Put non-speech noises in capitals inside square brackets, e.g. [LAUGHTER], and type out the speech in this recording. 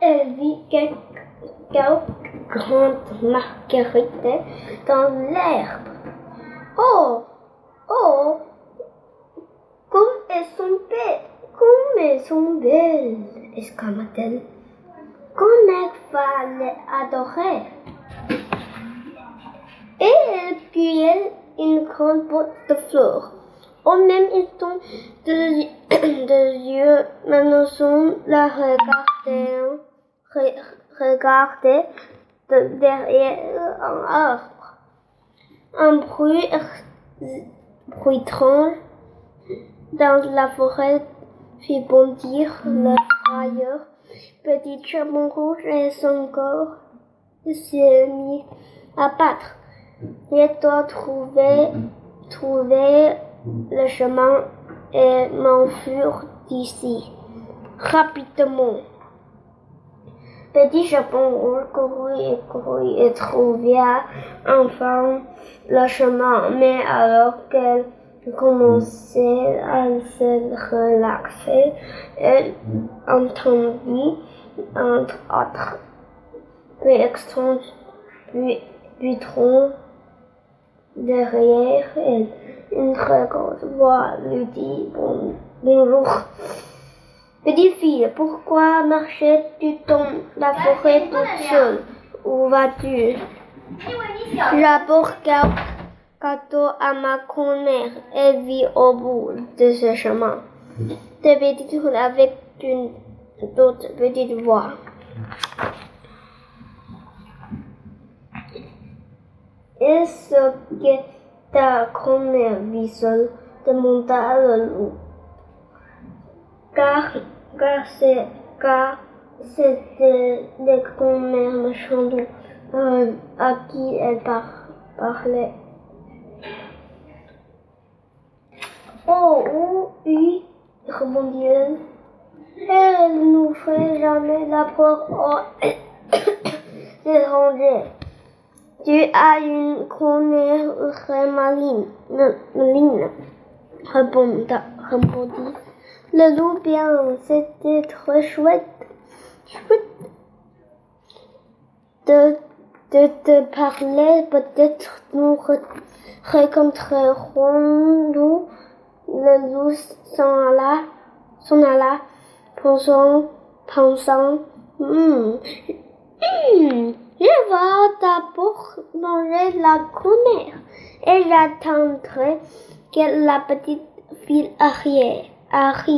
elle vit quelques, grandes marguerites dans l'herbe. Oh, oh, comme elles sont belles, comme elles sont belles, exclama-t-elle. Comme elle va les adorer. Et elle cueillait une grande botte de fleurs. Au même instant, deux, [COUGHS] deux yeux menaçants la regardaient, re- regardaient de derrière un arbre. Un bruit, bruit étrange dans la forêt fit bondir le frayeur. Petit chapeau rouge et son corps se mit à battre. Il doit trouver, trouver le chemin et m'enfuir d'ici. Rapidement. Petit chapeau rouge courut et courut et trouva enfin le chemin. Mais alors qu'elle commençait à se relaxer, elle entendit entre autres puis extrange, puis Butron derrière elle. Une très grosse voix lui dit bon, bonjour. Petite fille, pourquoi marchais-tu dans la forêt toute seule? Où vas-tu? J'apporte quelques gâteaux à ma grand-mère. Elle vit au bout de ce chemin. De petites avec une d'autres petites voix. Est-ce que ta grand-mère vit seule? Demanda le loup. Car, car c'est, car c'était les grand-mères méchantes euh, à qui elle par- parlait. Oh, oui, répondit-elle. Elle ne nous fait jamais la peur aux étrangers. Tu as une grand-mère très maligne, maligne, répondit le loup bien, c'était très chouette, chouette de, de te parler, peut-être nous re- rencontrerons-nous. Le loup s'en alla, s'en alla, pensant, pensant, Hmm, hmm, je vais d'abord manger la grand-mère et j'attendrai que la petite fille arrive. 阿嘿